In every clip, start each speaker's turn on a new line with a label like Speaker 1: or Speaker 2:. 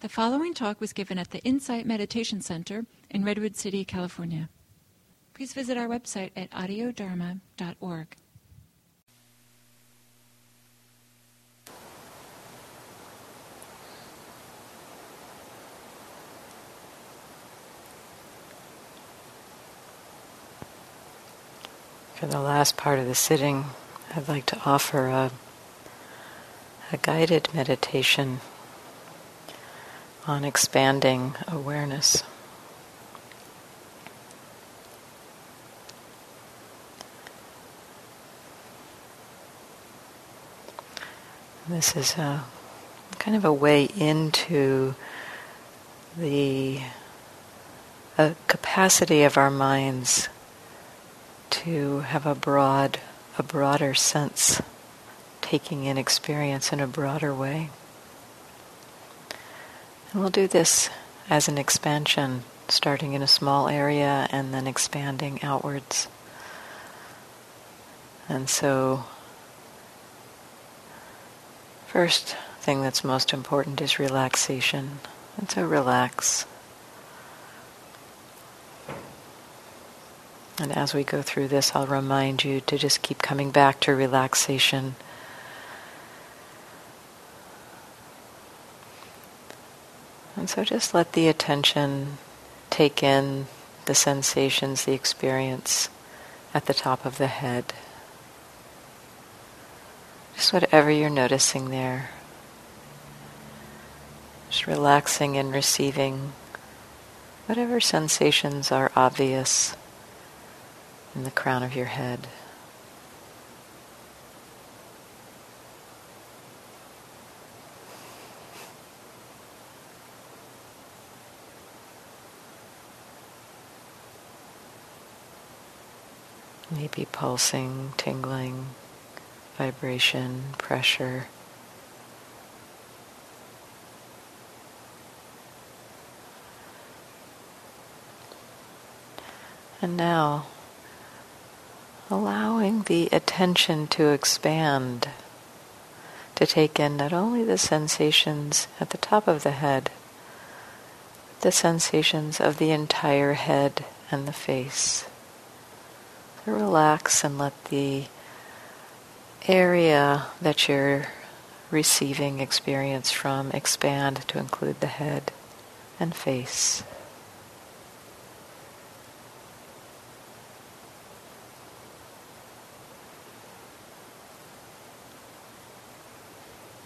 Speaker 1: The following talk was given at the Insight Meditation Center in Redwood City, California. Please visit our website at audiodharma.org.
Speaker 2: For the last part of the sitting, I'd like to offer a, a guided meditation on expanding awareness. This is a kind of a way into the capacity of our minds to have a broad, a broader sense, taking in experience in a broader way. We'll do this as an expansion, starting in a small area and then expanding outwards. And so, first thing that's most important is relaxation. And so, relax. And as we go through this, I'll remind you to just keep coming back to relaxation. And so just let the attention take in the sensations, the experience at the top of the head. Just whatever you're noticing there. Just relaxing and receiving whatever sensations are obvious in the crown of your head. Maybe pulsing, tingling, vibration, pressure. And now allowing the attention to expand, to take in not only the sensations at the top of the head, the sensations of the entire head and the face. Relax and let the area that you're receiving experience from expand to include the head and face.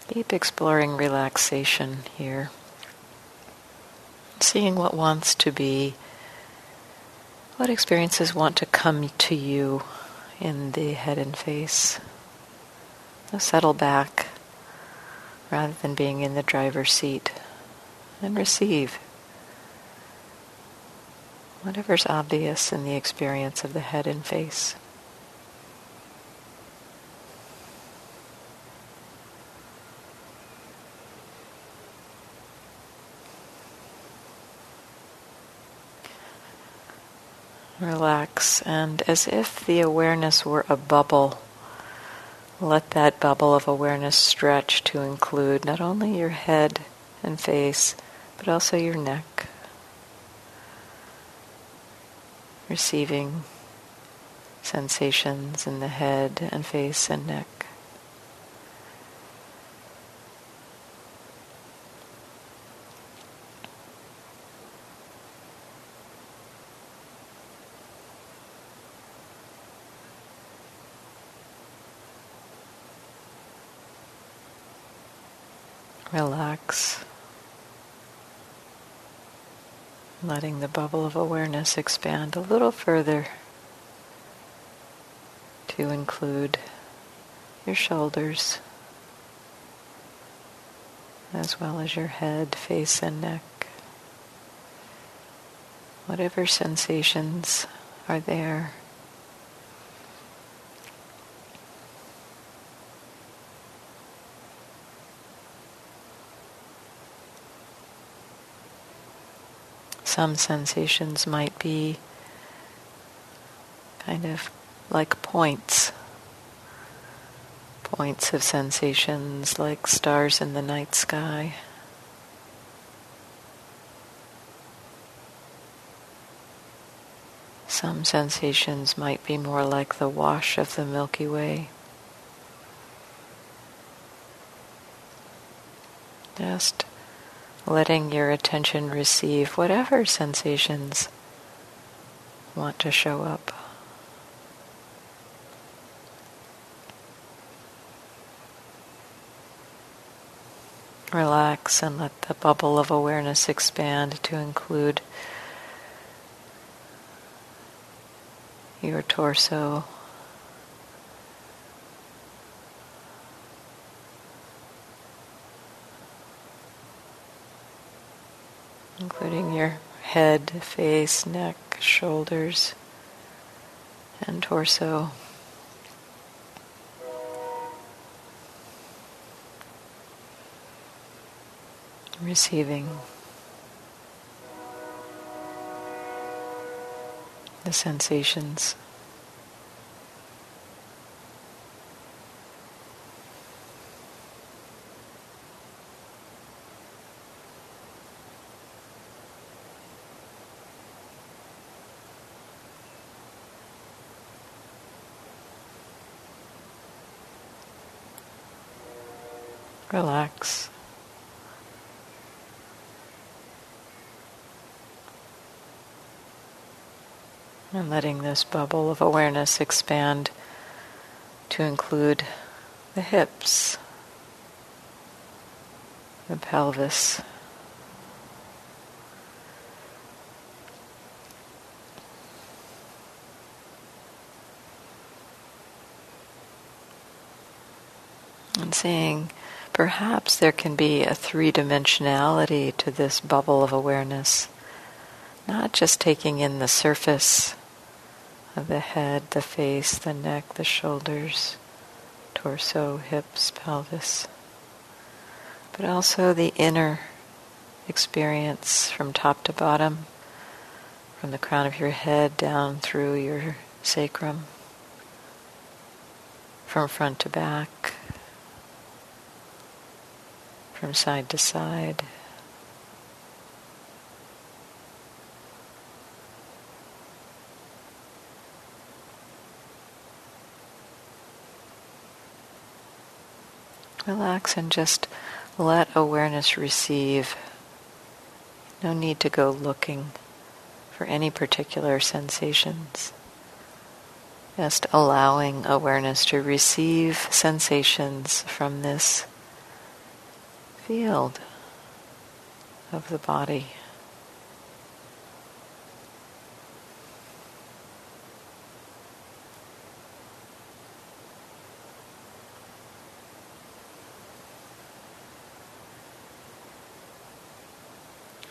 Speaker 2: Keep exploring relaxation here. Seeing what wants to be, what experiences want to come to you in the head and face. So settle back rather than being in the driver's seat and receive whatever's obvious in the experience of the head and face. Relax, and as if the awareness were a bubble, let that bubble of awareness stretch to include not only your head and face, but also your neck. Receiving sensations in the head and face and neck. Relax. Letting the bubble of awareness expand a little further to include your shoulders as well as your head, face, and neck. Whatever sensations are there. some sensations might be kind of like points, points of sensations like stars in the night sky. Some sensations might be more like the wash of the Milky Way. Just letting your attention receive whatever sensations want to show up. Relax and let the bubble of awareness expand to include your torso. Including your head, face, neck, shoulders, and torso. receiving the sensations. Relax. And letting this bubble of awareness expand to include the hips, the pelvis. And seeing perhaps there can be a three dimensionality to this bubble of awareness, not just taking in the surface of the head, the face, the neck, the shoulders, torso, hips, pelvis, but also the inner experience from top to bottom, from the crown of your head down through your sacrum, from front to back, from side to side. Relax and just let awareness receive. No need to go looking for any particular sensations. Just allowing awareness to receive sensations from this field of the body.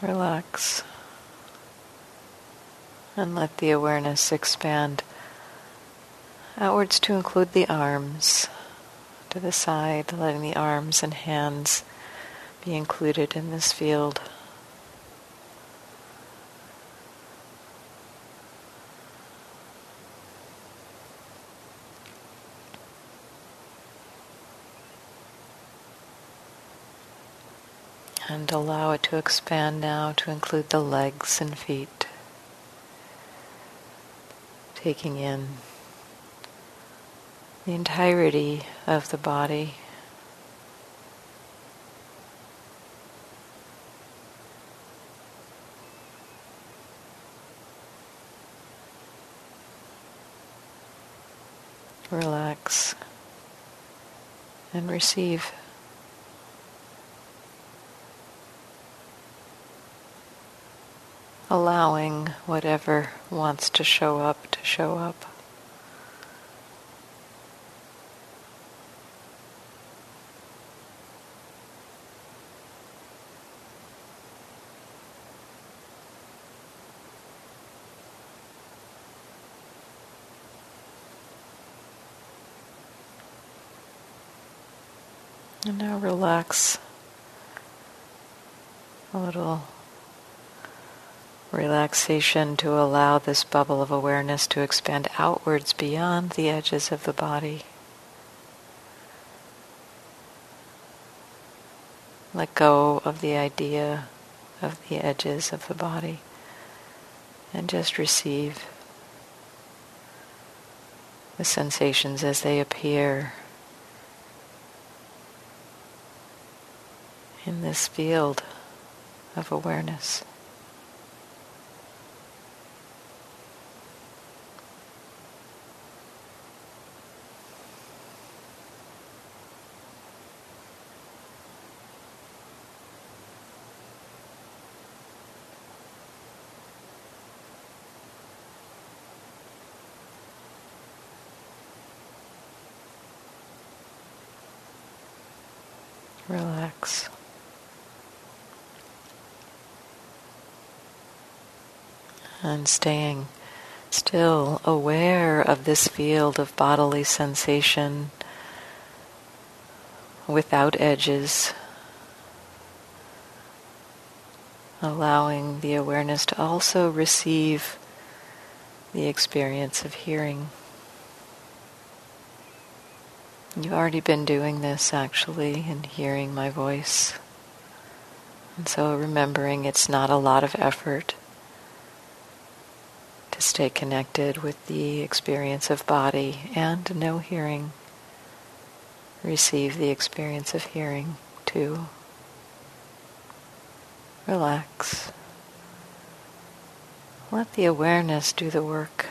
Speaker 2: Relax and let the awareness expand outwards to include the arms to the side, letting the arms and hands be included in this field. And allow it to expand now to include the legs and feet. Taking in the entirety of the body. Relax and receive. allowing whatever wants to show up to show up. And now relax a little relaxation to allow this bubble of awareness to expand outwards beyond the edges of the body. Let go of the idea of the edges of the body and just receive the sensations as they appear in this field of awareness. Relax. And staying still aware of this field of bodily sensation without edges, allowing the awareness to also receive the experience of hearing. You've already been doing this actually and hearing my voice. And so remembering it's not a lot of effort to stay connected with the experience of body and no hearing. Receive the experience of hearing too. Relax. Let the awareness do the work.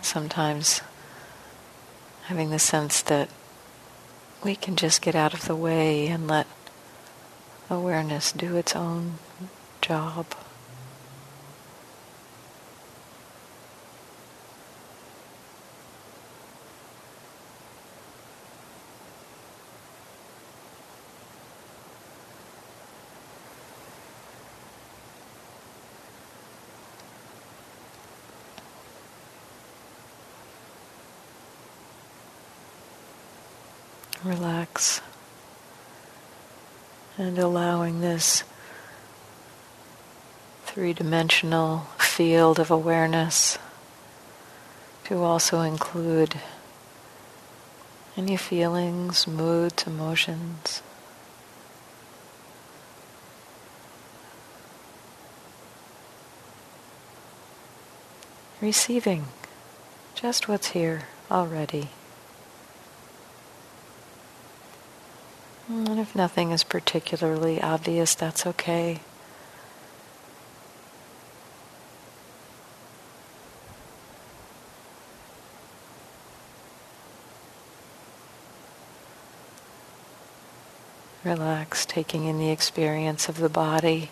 Speaker 2: Sometimes having the sense that we can just get out of the way and let awareness do its own job. relax and allowing this three dimensional field of awareness to also include any feelings, moods, emotions. Receiving just what's here already. And if nothing is particularly obvious, that's okay. Relax, taking in the experience of the body,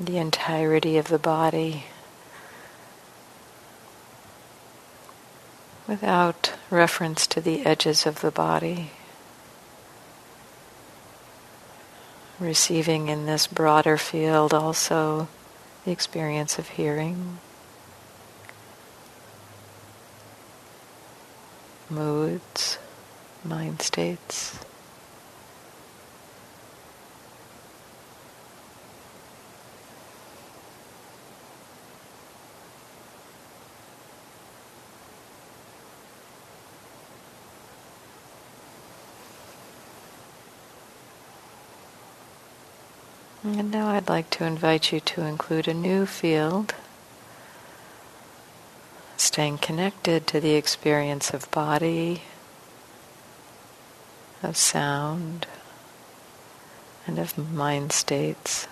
Speaker 2: the entirety of the body, without reference to the edges of the body. Receiving in this broader field also the experience of hearing, moods, mind states. And now I'd like to invite you to include a new field, staying connected to the experience of body, of sound, and of mind states.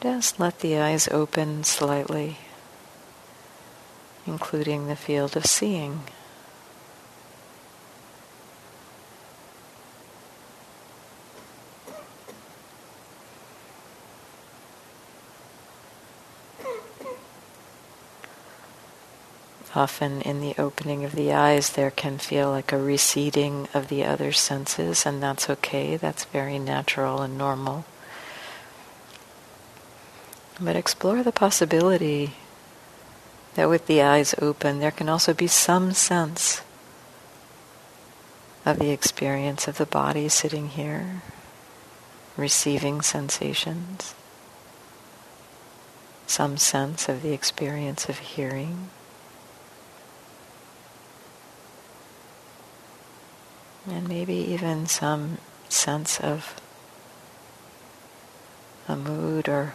Speaker 2: Just let the eyes open slightly, including the field of seeing. Often in the opening of the eyes, there can feel like a receding of the other senses, and that's okay. That's very natural and normal. But explore the possibility that with the eyes open, there can also be some sense of the experience of the body sitting here, receiving sensations, some sense of the experience of hearing. And maybe even some sense of a mood or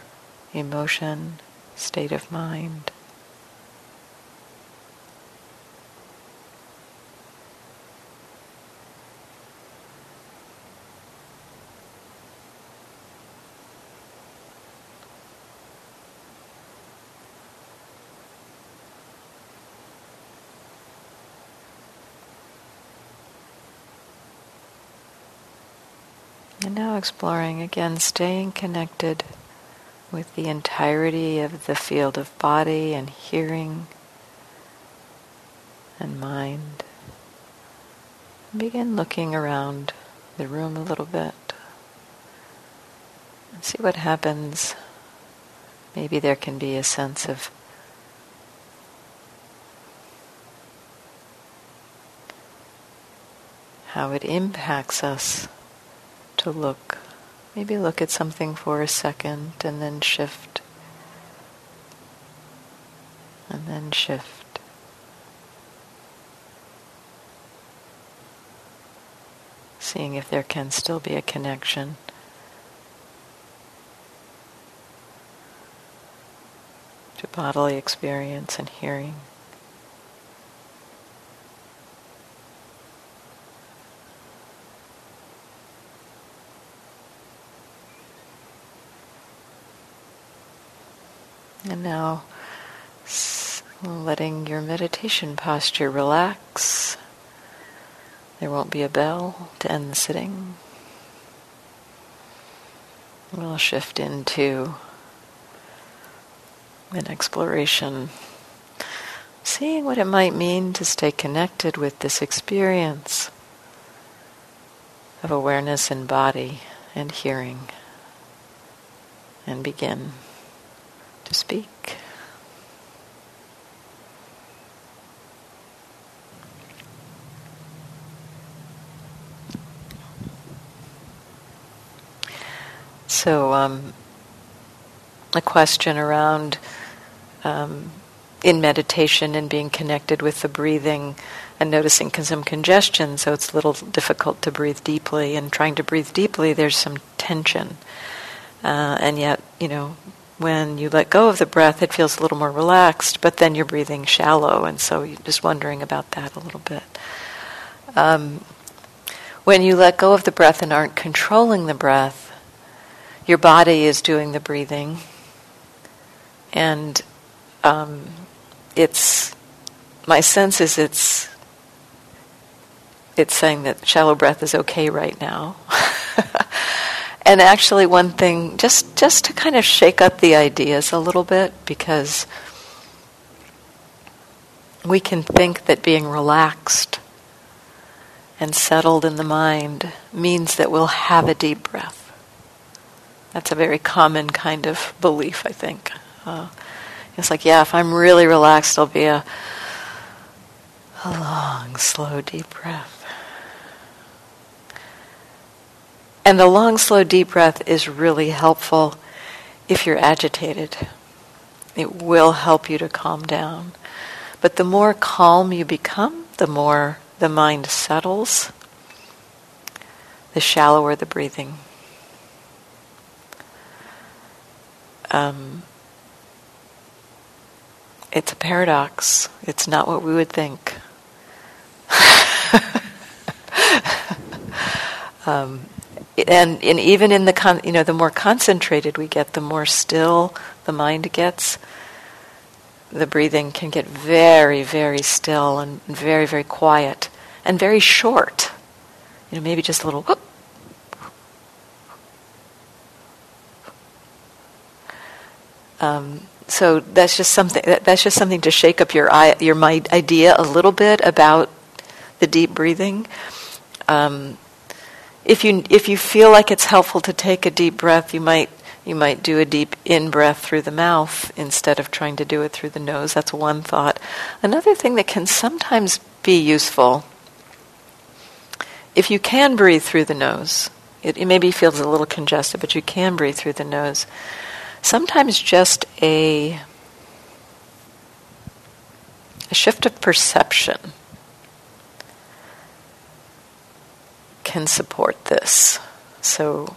Speaker 2: emotion, state of mind. And now exploring again, staying connected with the entirety of the field of body and hearing and mind. Begin looking around the room a little bit and see what happens. Maybe there can be a sense of how it impacts us to look. Maybe look at something for a second and then shift. And then shift. Seeing if there can still be a connection. to bodily experience and hearing. And now letting your meditation posture relax. There won't be a bell to end the sitting. We'll shift into an exploration, seeing what it might mean to stay connected with this experience of awareness in body and hearing, and begin to speak. So, um, a question around um, in meditation and being connected with the breathing and noticing some congestion, so it's a little difficult to breathe deeply. And trying to breathe deeply, there's some tension. Uh, and yet, you know, when you let go of the breath, it feels a little more relaxed, but then you're breathing shallow, and so you're just wondering about that a little bit. Um, when you let go of the breath and aren't controlling the breath, your body is doing the breathing, and um, it's my sense is it's it's saying that shallow breath is okay right now. And actually, one thing, just, just to kind of shake up the ideas a little bit, because we can think that being relaxed and settled in the mind means that we'll have a deep breath. That's a very common kind of belief, I think. Uh, it's like, yeah, if I'm really relaxed, I'll be a, a long, slow, deep breath. And the long, slow, deep breath is really helpful if you're agitated. It will help you to calm down. But the more calm you become, the more the mind settles, the shallower the breathing. Um, it's a paradox. It's not what we would think. um, and, and even in the con- you know the more concentrated we get, the more still the mind gets. The breathing can get very, very still and very, very quiet and very short. You know, maybe just a little. Whoop. Um, so that's just something. That's just something to shake up your your mind idea a little bit about the deep breathing. Um, if you if you feel like it's helpful to take a deep breath, you might you might do a deep in breath through the mouth instead of trying to do it through the nose. That's one thought. Another thing that can sometimes be useful if you can breathe through the nose, it, it maybe feels a little congested, but you can breathe through the nose. Sometimes just a a shift of perception can support this. So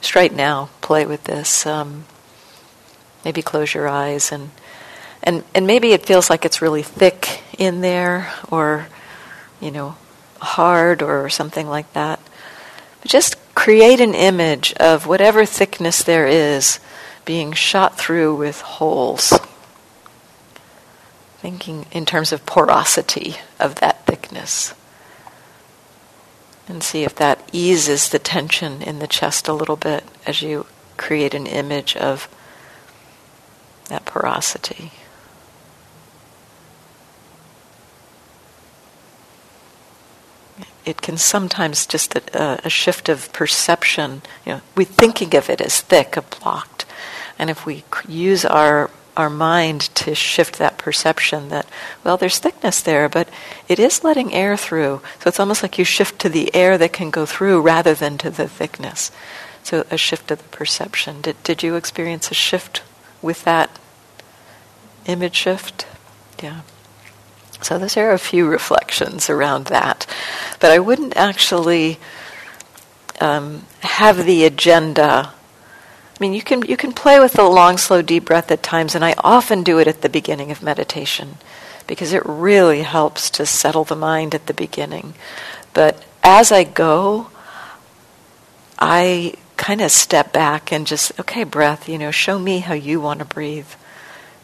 Speaker 2: just right now, play with this. Um, maybe close your eyes and and and maybe it feels like it's really thick in there, or you know, hard or something like that. But just create an image of whatever thickness there is being shot through with holes. Thinking in terms of porosity of that thickness. And see if that eases the tension in the chest a little bit as you create an image of that porosity. It can sometimes just a, a, shift of perception. You know, we're thinking of it as thick, a blocked, and if we use our our mind to shift that perception that well, there's thickness there, but it is letting air through. So it's almost like you shift to the air that can go through rather than to the thickness. So a shift of the perception. Did did you experience a shift with that image shift? Yeah. So those are a few reflections around that. But I wouldn't actually um, have the agenda. I mean, you can, you can play with the long, slow, deep breath at times, and I often do it at the beginning of meditation because it really helps to settle the mind at the beginning. But as I go, I kind of step back and just, okay, breath, you know, show me how you want to breathe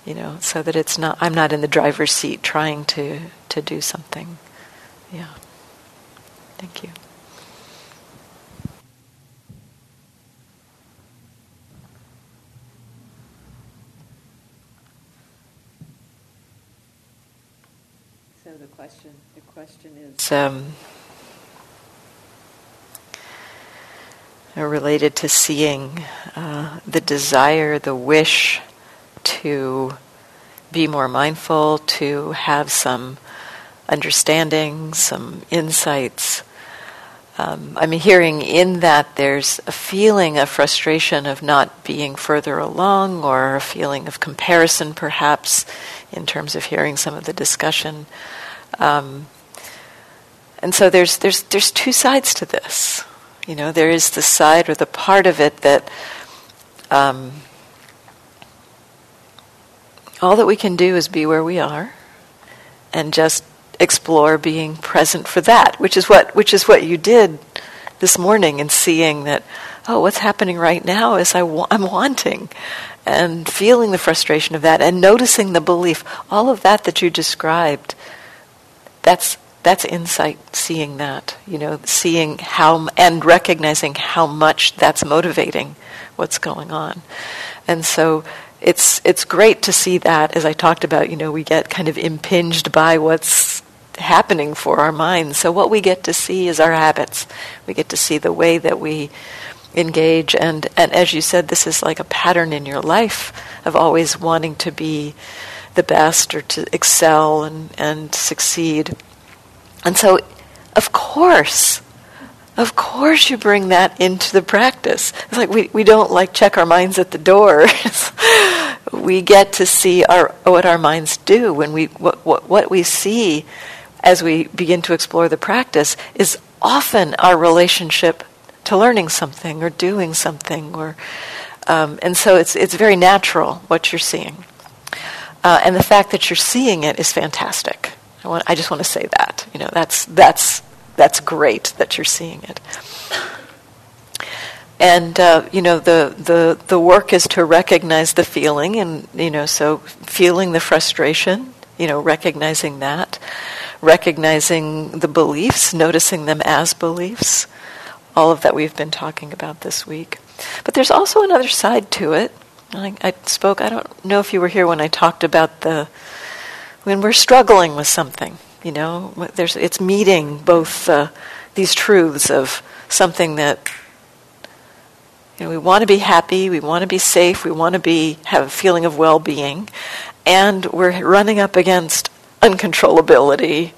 Speaker 2: you know, so that it's not I'm not in the driver's seat trying to to do something. Yeah. Thank you. Question the question is um, related to seeing uh, the desire, the wish to be more mindful, to have some understanding, some insights. Um, I'm hearing in that there's a feeling of frustration of not being further along, or a feeling of comparison, perhaps, in terms of hearing some of the discussion. Um, and so there's there's there's two sides to this. You know, there is the side or the part of it that um, all that we can do is be where we are and just explore being present for that, which is what which is what you did this morning in seeing that oh what's happening right now is I wa- I'm wanting and feeling the frustration of that and noticing the belief all of that that you described that's that's insight seeing that you know seeing how and recognizing how much that's motivating what's going on and so it's it's great to see that as I talked about, you know, we get kind of impinged by what's happening for our minds. So what we get to see is our habits. We get to see the way that we engage and and as you said this is like a pattern in your life of always wanting to be the best or to excel and and succeed. And so of course of course, you bring that into the practice. It's like we, we don't like check our minds at the door. we get to see our, what our minds do when we what, what, what we see as we begin to explore the practice is often our relationship to learning something or doing something or um, and so it's it's very natural what you're seeing uh, and the fact that you're seeing it is fantastic I, want, I just want to say that you know that's that's that's great that you're seeing it. And uh, you know the, the the work is to recognize the feeling, and you know so feeling the frustration, you know recognizing that, recognizing the beliefs, noticing them as beliefs, all of that we've been talking about this week. But there's also another side to it. I, I spoke. I don't know if you were here when I talked about the when we're struggling with something you know, there's, it's meeting both uh, these truths of something that you know, we want to be happy, we want to be safe, we want to be have a feeling of well-being, and we're running up against uncontrollability,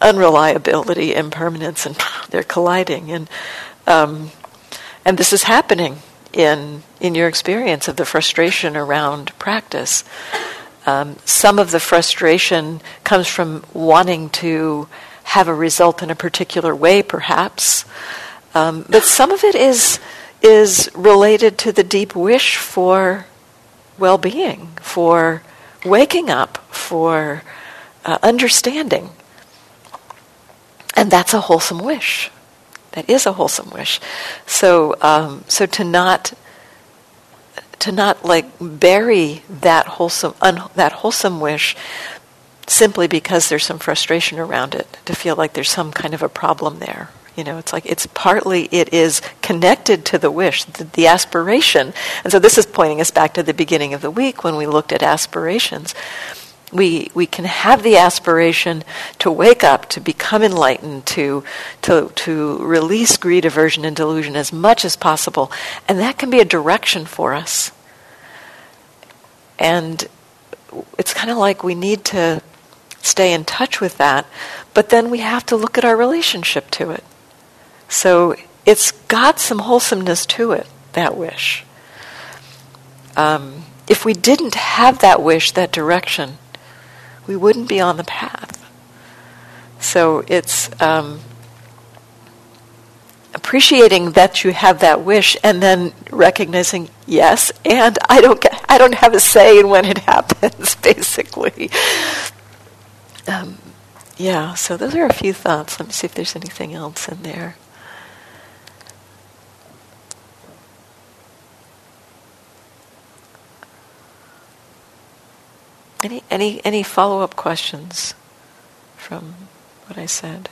Speaker 2: unreliability, impermanence, and they're colliding. And um, and this is happening in in your experience of the frustration around practice. Um, some of the frustration comes from wanting to have a result in a particular way, perhaps, um, but some of it is is related to the deep wish for well-being, for waking up, for uh, understanding, and that's a wholesome wish. That is a wholesome wish. So, um, so to not to not like bury that wholesome un, that wholesome wish simply because there's some frustration around it to feel like there's some kind of a problem there You know, it's like it's partly it is connected to the wish, the, the, aspiration. And so this is pointing us back to the beginning of the week when we looked at aspirations. We, we can have the aspiration to wake up, to become enlightened, to, to, to release greed, aversion, and delusion as much as possible. And that can be a direction for us. And it's kind of like we need to stay in touch with that, but then we have to look at our relationship to it. So it's got some wholesomeness to it, that wish. Um, if we didn't have that wish, that direction, we wouldn't be on the path. So it's um, appreciating that you have that wish, and then recognizing, yes, and I don't get, I don't have a say in when it happens. Basically, um, yeah. So those are a few thoughts. Let me see if there's anything else in there. Any any any follow up questions from what I said?